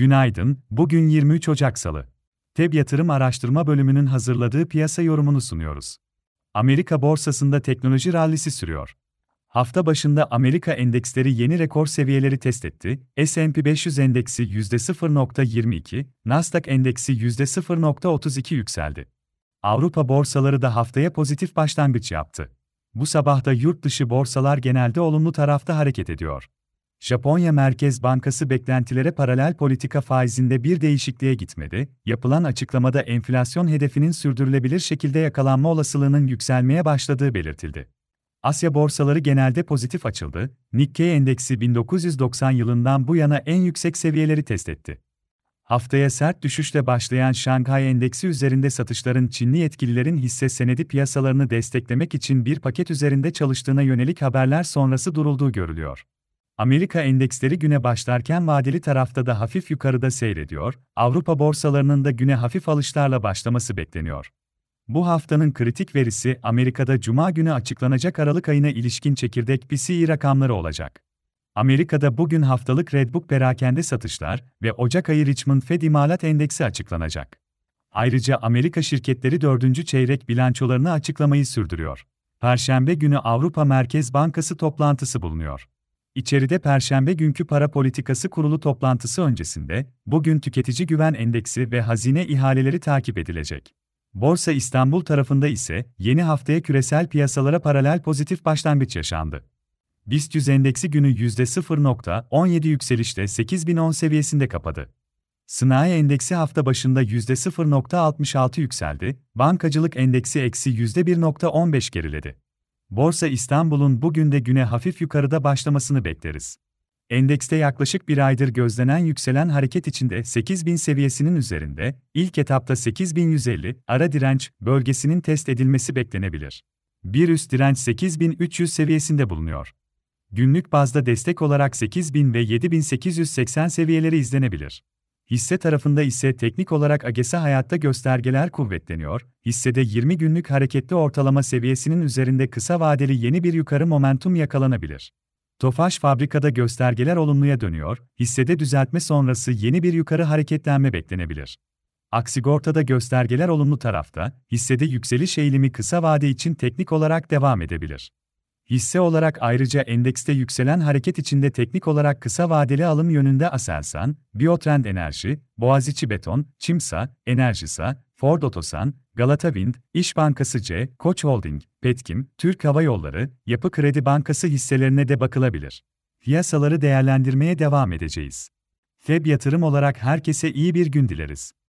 Günaydın, bugün 23 Ocak Salı. TEB Yatırım Araştırma Bölümünün hazırladığı piyasa yorumunu sunuyoruz. Amerika borsasında teknoloji rallisi sürüyor. Hafta başında Amerika endeksleri yeni rekor seviyeleri test etti. S&P 500 endeksi %0.22, Nasdaq endeksi %0.32 yükseldi. Avrupa borsaları da haftaya pozitif başlangıç yaptı. Bu sabah da yurt dışı borsalar genelde olumlu tarafta hareket ediyor. Japonya Merkez Bankası beklentilere paralel politika faizinde bir değişikliğe gitmedi, yapılan açıklamada enflasyon hedefinin sürdürülebilir şekilde yakalanma olasılığının yükselmeye başladığı belirtildi. Asya borsaları genelde pozitif açıldı, Nikkei endeksi 1990 yılından bu yana en yüksek seviyeleri test etti. Haftaya sert düşüşle başlayan Şanghay Endeksi üzerinde satışların Çinli yetkililerin hisse senedi piyasalarını desteklemek için bir paket üzerinde çalıştığına yönelik haberler sonrası durulduğu görülüyor. Amerika endeksleri güne başlarken vadeli tarafta da hafif yukarıda seyrediyor, Avrupa borsalarının da güne hafif alışlarla başlaması bekleniyor. Bu haftanın kritik verisi Amerika'da Cuma günü açıklanacak Aralık ayına ilişkin çekirdek PCE rakamları olacak. Amerika'da bugün haftalık Redbook perakende satışlar ve Ocak ayı Richmond Fed imalat endeksi açıklanacak. Ayrıca Amerika şirketleri dördüncü çeyrek bilançolarını açıklamayı sürdürüyor. Perşembe günü Avrupa Merkez Bankası toplantısı bulunuyor. İçeride Perşembe günkü para politikası kurulu toplantısı öncesinde, bugün tüketici güven endeksi ve hazine ihaleleri takip edilecek. Borsa İstanbul tarafında ise yeni haftaya küresel piyasalara paralel pozitif başlangıç yaşandı. BIST 100 endeksi günü %0.17 yükselişte 8010 seviyesinde kapadı. Sınai endeksi hafta başında %0.66 yükseldi, bankacılık endeksi eksi %1.15 geriledi. Borsa İstanbul'un bugün de güne hafif yukarıda başlamasını bekleriz. Endekste yaklaşık bir aydır gözlenen yükselen hareket içinde 8000 seviyesinin üzerinde, ilk etapta 8150 ara direnç bölgesinin test edilmesi beklenebilir. Bir üst direnç 8300 seviyesinde bulunuyor. Günlük bazda destek olarak 8000 ve 7880 seviyeleri izlenebilir. Hisse tarafında ise teknik olarak AGESA hayatta göstergeler kuvvetleniyor, hissede 20 günlük hareketli ortalama seviyesinin üzerinde kısa vadeli yeni bir yukarı momentum yakalanabilir. Tofaş fabrikada göstergeler olumluya dönüyor, hissede düzeltme sonrası yeni bir yukarı hareketlenme beklenebilir. Aksigorta'da göstergeler olumlu tarafta, hissede yükseliş eğilimi kısa vade için teknik olarak devam edebilir. Hisse olarak ayrıca endekste yükselen hareket içinde teknik olarak kısa vadeli alım yönünde Aselsan, Biotrend Enerji, Boğaziçi Beton, Çimsa, Enerjisa, Ford Otosan, Galata Wind, İş Bankası C, Koç Holding, Petkim, Türk Hava Yolları, Yapı Kredi Bankası hisselerine de bakılabilir. Piyasaları değerlendirmeye devam edeceğiz. FEB yatırım olarak herkese iyi bir gün dileriz.